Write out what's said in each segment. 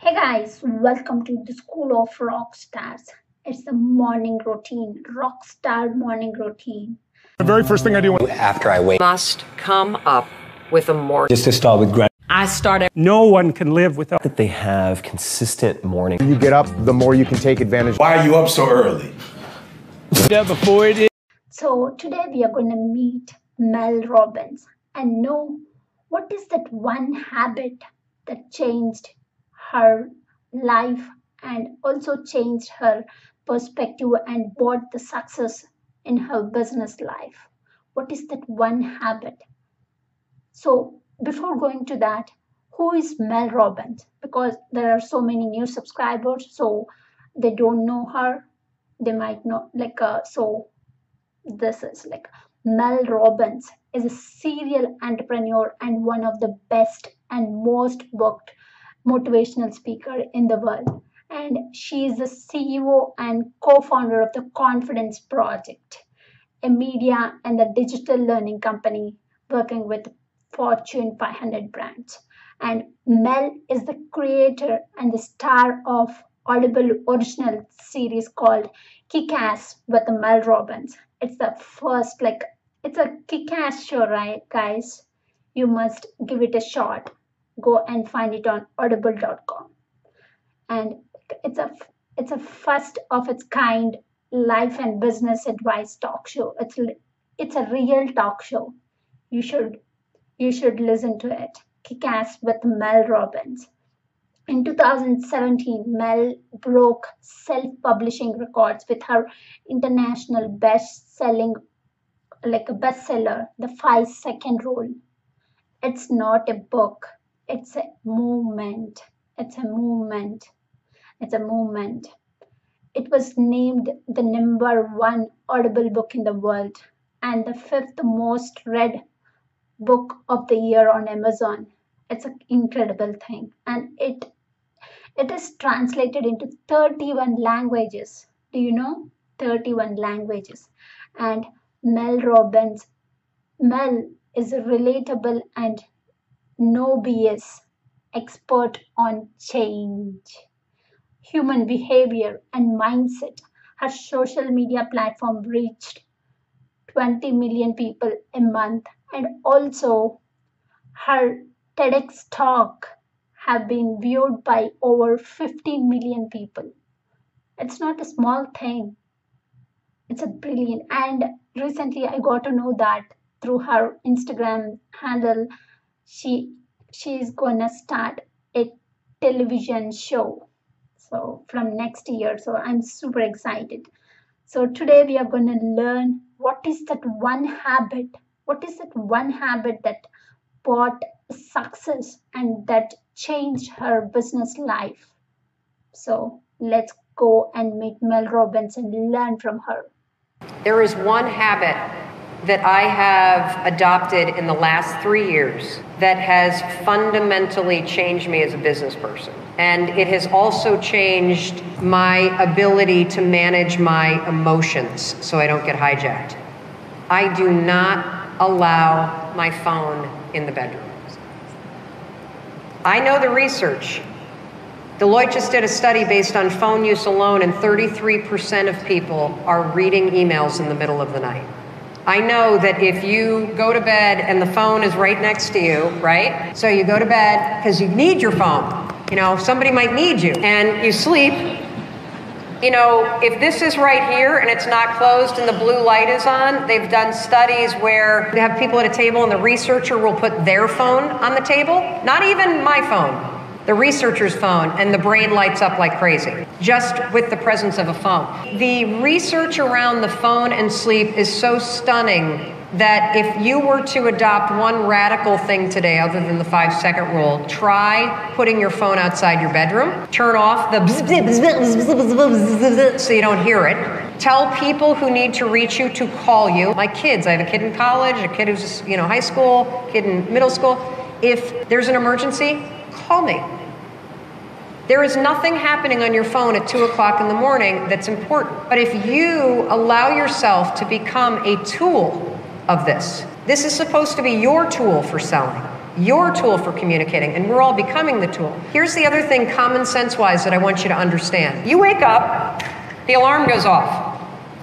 Hey guys, welcome to the School of Rock Stars. It's the morning routine, rock star morning routine. The very first thing I do after I wake must come up with a more just to start with gratitude. I started no one can live without that they have consistent morning. You get up, the more you can take advantage. Why are you up so early? yeah, before it is. So today we are going to meet Mel Robbins and know what is that one habit that changed her life and also changed her perspective and brought the success in her business life. What is that one habit? So before going to that, who is Mel Robbins? Because there are so many new subscribers, so they don't know her. They might not like uh, so. This is like Mel Robbins is a serial entrepreneur and one of the best and most booked motivational speaker in the world. And she is the CEO and co-founder of the Confidence Project, a media and the digital learning company working with Fortune 500 brands. And Mel is the creator and the star of Audible original series called Kick-Ass with Mel Robbins. It's the first like it's a kick-ass show, right, guys? You must give it a shot. Go and find it on audible.com. And it's a it's a first of its kind life and business advice talk show. It's it's a real talk show. You should you should listen to it. Kick-Ass with Mel Robbins. In 2017, Mel broke self-publishing records with her international best-selling, like a bestseller, The Five Second Rule. It's not a book. It's a movement. It's a movement. It's a movement. It was named the number one audible book in the world and the fifth most read book of the year on Amazon. It's an incredible thing, and it it is translated into 31 languages. Do you know? 31 languages. And Mel Robbins, Mel is relatable and no BS expert on change, human behavior, and mindset. Her social media platform reached 20 million people a month and also her TEDx talk have been viewed by over 15 million people. It's not a small thing. It's a brilliant and recently I got to know that through her Instagram handle she she is gonna start a television show. So from next year. So I'm super excited. So today we are going to learn what is that one habit what is that one habit that brought success and that changed her business life. So let's go and meet mel robbins and learn from her. There is one habit that I have adopted in the last three years that has fundamentally changed me as a business person. And it has also changed my ability to manage my emotions so I don't get hijacked. I do not allow my phone in the bedroom. I know the research. Deloitte just did a study based on phone use alone, and 33% of people are reading emails in the middle of the night. I know that if you go to bed and the phone is right next to you, right? So you go to bed because you need your phone. You know, somebody might need you, and you sleep, you know, if this is right here and it's not closed and the blue light is on, they've done studies where they have people at a table and the researcher will put their phone on the table, not even my phone, the researcher's phone, and the brain lights up like crazy, just with the presence of a phone. The research around the phone and sleep is so stunning that if you were to adopt one radical thing today other than the five second rule, try putting your phone outside your bedroom, turn off the so you don't hear it. Tell people who need to reach you to call you. My kids, I have a kid in college, a kid who's, you know, high school, kid in middle school. If there's an emergency, call me. There is nothing happening on your phone at 2 o'clock in the morning that's important. But if you allow yourself to become a tool of this. This is supposed to be your tool for selling. your tool for communicating, and we're all becoming the tool. Here's the other thing, common sense wise, that I want you to understand. You wake up, the alarm goes off.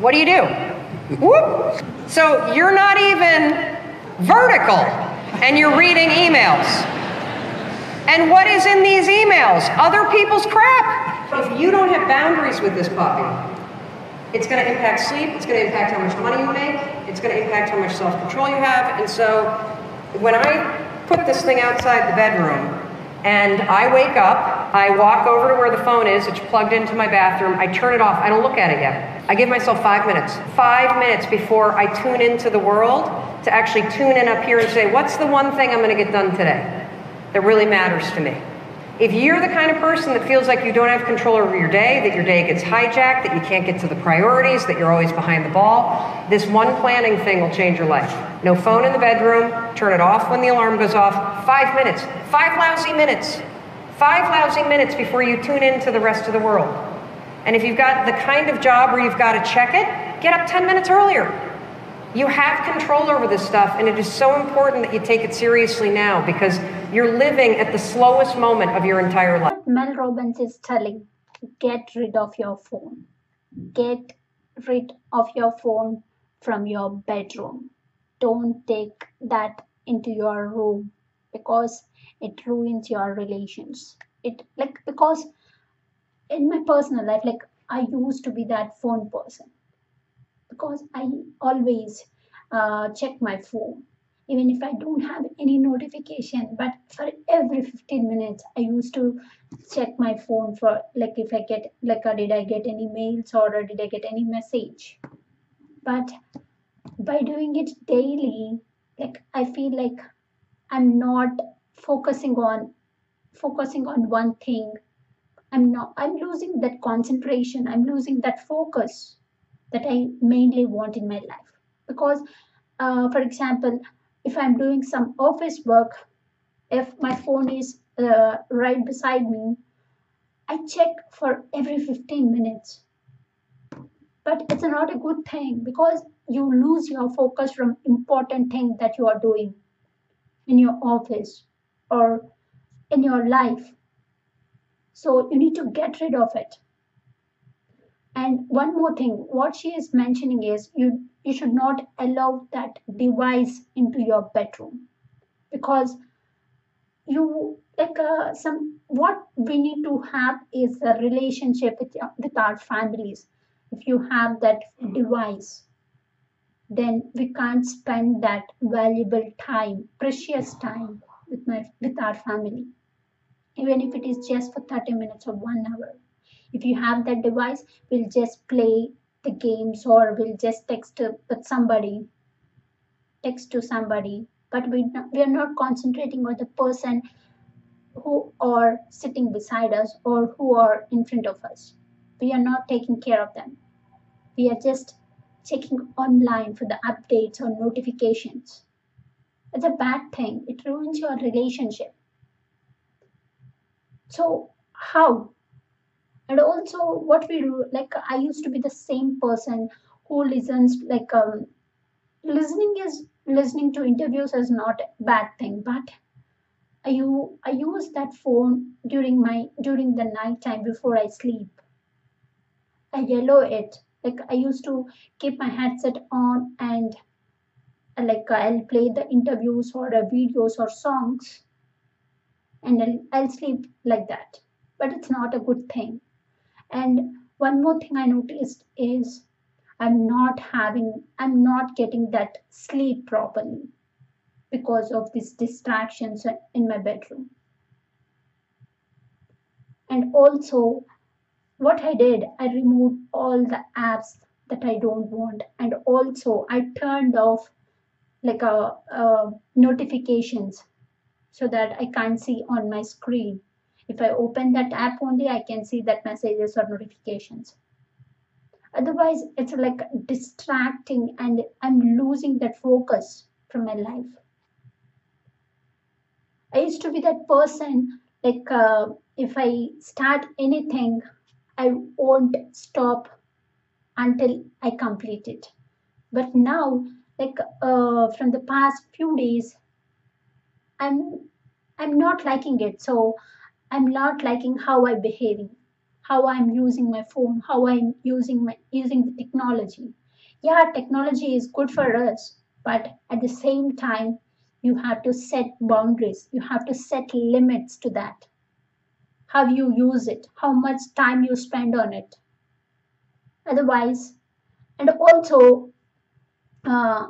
What do you do? Whoop! So you're not even vertical, and you're reading emails. And what is in these emails? Other people's crap. If you don't have boundaries with this puppy, it's going to impact sleep, it's going to impact how much money you make, it's going to impact how much self control you have. And so when I put this thing outside the bedroom and I wake up, I walk over to where the phone is, it's plugged into my bathroom, I turn it off, I don't look at it yet. I give myself five minutes. Five minutes before I tune into the world to actually tune in up here and say, what's the one thing I'm going to get done today that really matters to me? If you're the kind of person that feels like you don't have control over your day, that your day gets hijacked, that you can't get to the priorities, that you're always behind the ball, this one planning thing will change your life. No phone in the bedroom, turn it off when the alarm goes off. Five minutes, five lousy minutes, five lousy minutes before you tune into the rest of the world. And if you've got the kind of job where you've got to check it, get up 10 minutes earlier. You have control over this stuff, and it is so important that you take it seriously now because you're living at the slowest moment of your entire life. Mel Robbins is telling get rid of your phone. Get rid of your phone from your bedroom. Don't take that into your room because it ruins your relations. It like because in my personal life, like I used to be that phone person because I always uh, check my phone even if I don't have any notification. But for every 15 minutes, I used to check my phone for like if I get like uh, did I get any mails or did I get any message. But by doing it daily, like I feel like I'm not focusing on focusing on one thing. I'm not. I'm losing that concentration. I'm losing that focus that I mainly want in my life because. Uh, for example, if I'm doing some office work, if my phone is uh, right beside me, I check for every 15 minutes. But it's not a good thing because you lose your focus from important thing that you are doing in your office or in your life. So you need to get rid of it. And one more thing, what she is mentioning is you you should not allow that device into your bedroom. Because you like uh, some what we need to have is a relationship with your, with our families. If you have that device, then we can't spend that valuable time, precious time with my with our family, even if it is just for 30 minutes or one hour if you have that device we'll just play the games or we'll just text with somebody text to somebody. But we, we are not concentrating on the person who are sitting beside us or who are in front of us. We are not taking care of them. We are just checking online for the updates or notifications. It's a bad thing. It ruins your relationship. So how and also what we do like i used to be the same person who listens like um listening is listening to interviews is not a bad thing but I use that phone during my during the night time before i sleep. I yellow it. Like i used to keep my headset on and like i'll play the interviews or the videos or songs and I'll sleep like that. But it's not a good thing and one more thing I noticed is I'm not having, I'm not getting that sleep properly because of these distractions in my bedroom. And also, what I did, I removed all the apps that I don't want, and also I turned off like a, a notifications so that I can't see on my screen if I open that app only, I can see that messages or notifications. Otherwise, it's like distracting and I'm losing that focus from my life. I used to be that person, like uh, if I start anything, I won't stop until I complete it. But now, like uh, from the past few days, I'm I'm not liking it. So I'm not liking how I'm behaving, how I'm using my phone, how I'm using my using the technology. Yeah, technology is good for us, but at the same time, you have to set boundaries. You have to set limits to that. How you use it, how much time you spend on it. Otherwise, and also, uh,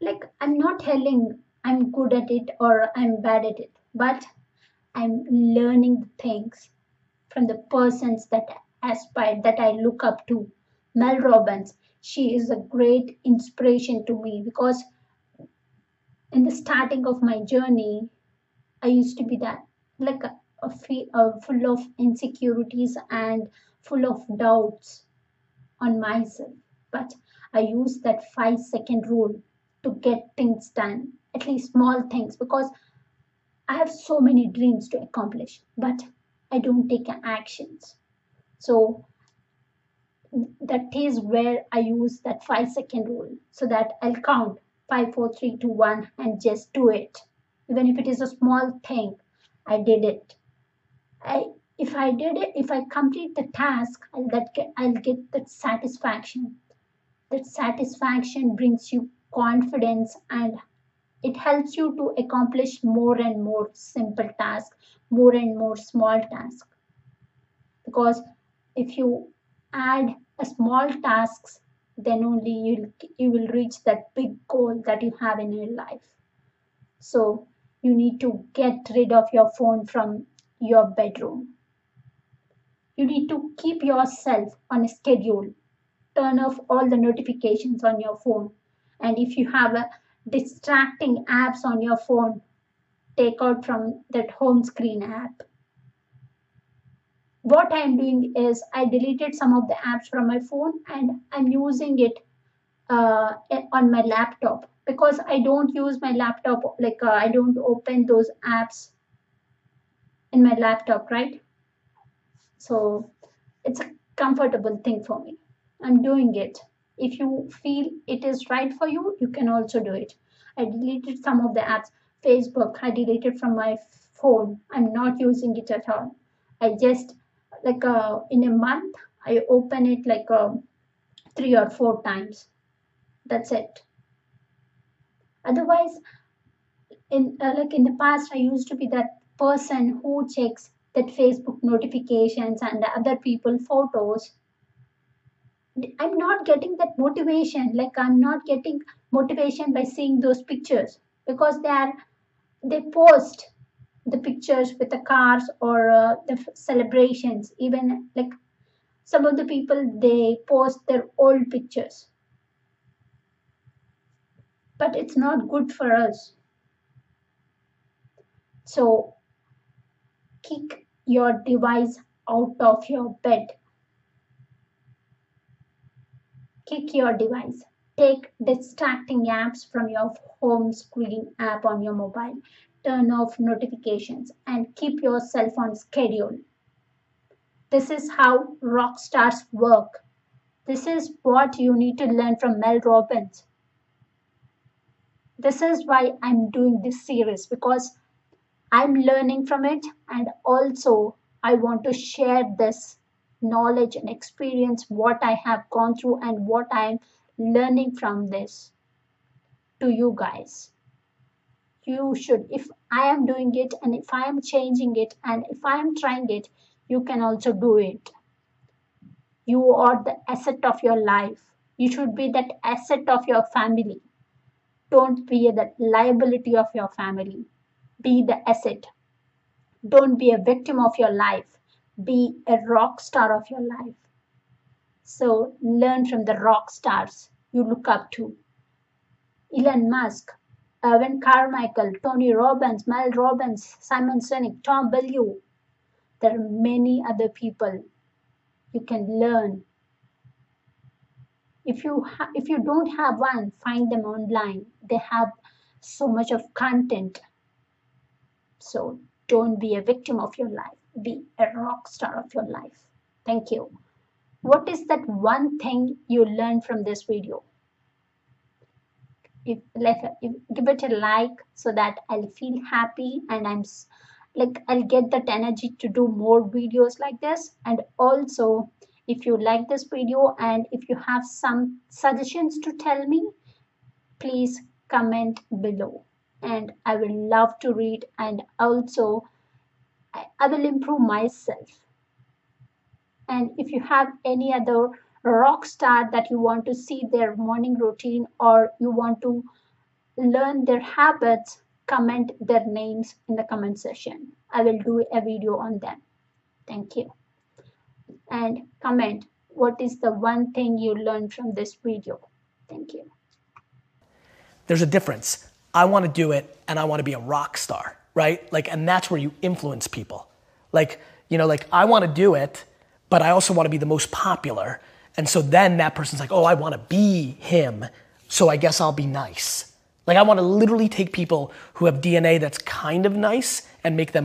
like I'm not telling I'm good at it or I'm bad at it, but I'm learning things from the persons that aspire that I look up to. Mel Robbins, she is a great inspiration to me because in the starting of my journey, I used to be that like a, a, a full of insecurities and full of doubts on myself. But I used that five second rule to get things done, at least small things, because I have so many dreams to accomplish, but I don't take actions. So that is where I use that five second rule so that I'll count five, four, three, two, one, and just do it. Even if it is a small thing, I did it. I if I did it, if I complete the task, I'll that get, I'll get that satisfaction. That satisfaction brings you confidence and it helps you to accomplish more and more simple tasks, more and more small tasks. Because if you add a small tasks, then only you you will reach that big goal that you have in your life. So you need to get rid of your phone from your bedroom. You need to keep yourself on a schedule. Turn off all the notifications on your phone. And if you have a distracting apps on your phone, take out from that home screen app. What I'm doing is I deleted some of the apps from my phone and I'm using it uh, on my laptop because I don't use my laptop like uh, I don't open those apps in my laptop, right? So it's a comfortable thing for me. I'm doing it. If you feel it is right for you, you can also do it. I deleted some of the apps. Facebook, I deleted from my phone. I'm not using it at all. I just like uh, in a month, I open it like uh, three or four times. That's it. Otherwise, in uh, like in the past, I used to be that person who checks that Facebook notifications and other people photos. I'm not getting that motivation. Like I'm not getting motivation by seeing those pictures because they are they post the pictures with the cars or uh, the celebrations. Even like some of the people they post their old pictures, but it's not good for us. So kick your device out of your bed. Kick your device. Take distracting apps from your home screen app on your mobile. Turn off notifications and keep yourself on schedule. This is how rock stars work. This is what you need to learn from Mel Robbins. This is why I'm doing this series because I'm learning from it, and also I want to share this knowledge and experience what I have gone through and what I'm learning from this to you guys. You should, if I am doing it and if I am changing it and if I am trying it, you can also do it. You are the asset of your life. You should be that asset of your family. Don't be the liability of your family be the asset. Don't be a victim of your life. Be a rock star of your life. So learn from the rock stars you look up to. Elon Musk, uh, Evan Carmichael, Tony Robbins, Mel Robbins, Simon Sinek, Tom Bilyeu. There are many other people you can learn. If you ha- if you don't have one, find them online. They have so much of content so don't be a victim of your life. Be a rock star of your life. Thank you. What is that one thing you learned from this video? if, let, if give it a like so that I'll feel happy and I'm like I'll get that energy to do more videos like this and also if you like this video and if you have some suggestions to tell me please comment below and I will love to read and also I, I will improve myself and if you have any other rock star that you want to see their morning routine or you want to learn their habits, comment their names in the comment section. I will do a video on them. Thank you. And comment what is the one thing you learned from this video. Thank you. there's a difference. I want to do it and I want to be a rock star, right? Like, and that's where you influence people. Like, you know, like I want to do it, but I also want to be the most popular. And so then that person's like, oh, I want to be him. So I guess I'll be nice. Like, I want to literally take people who have DNA that's kind of nice and make them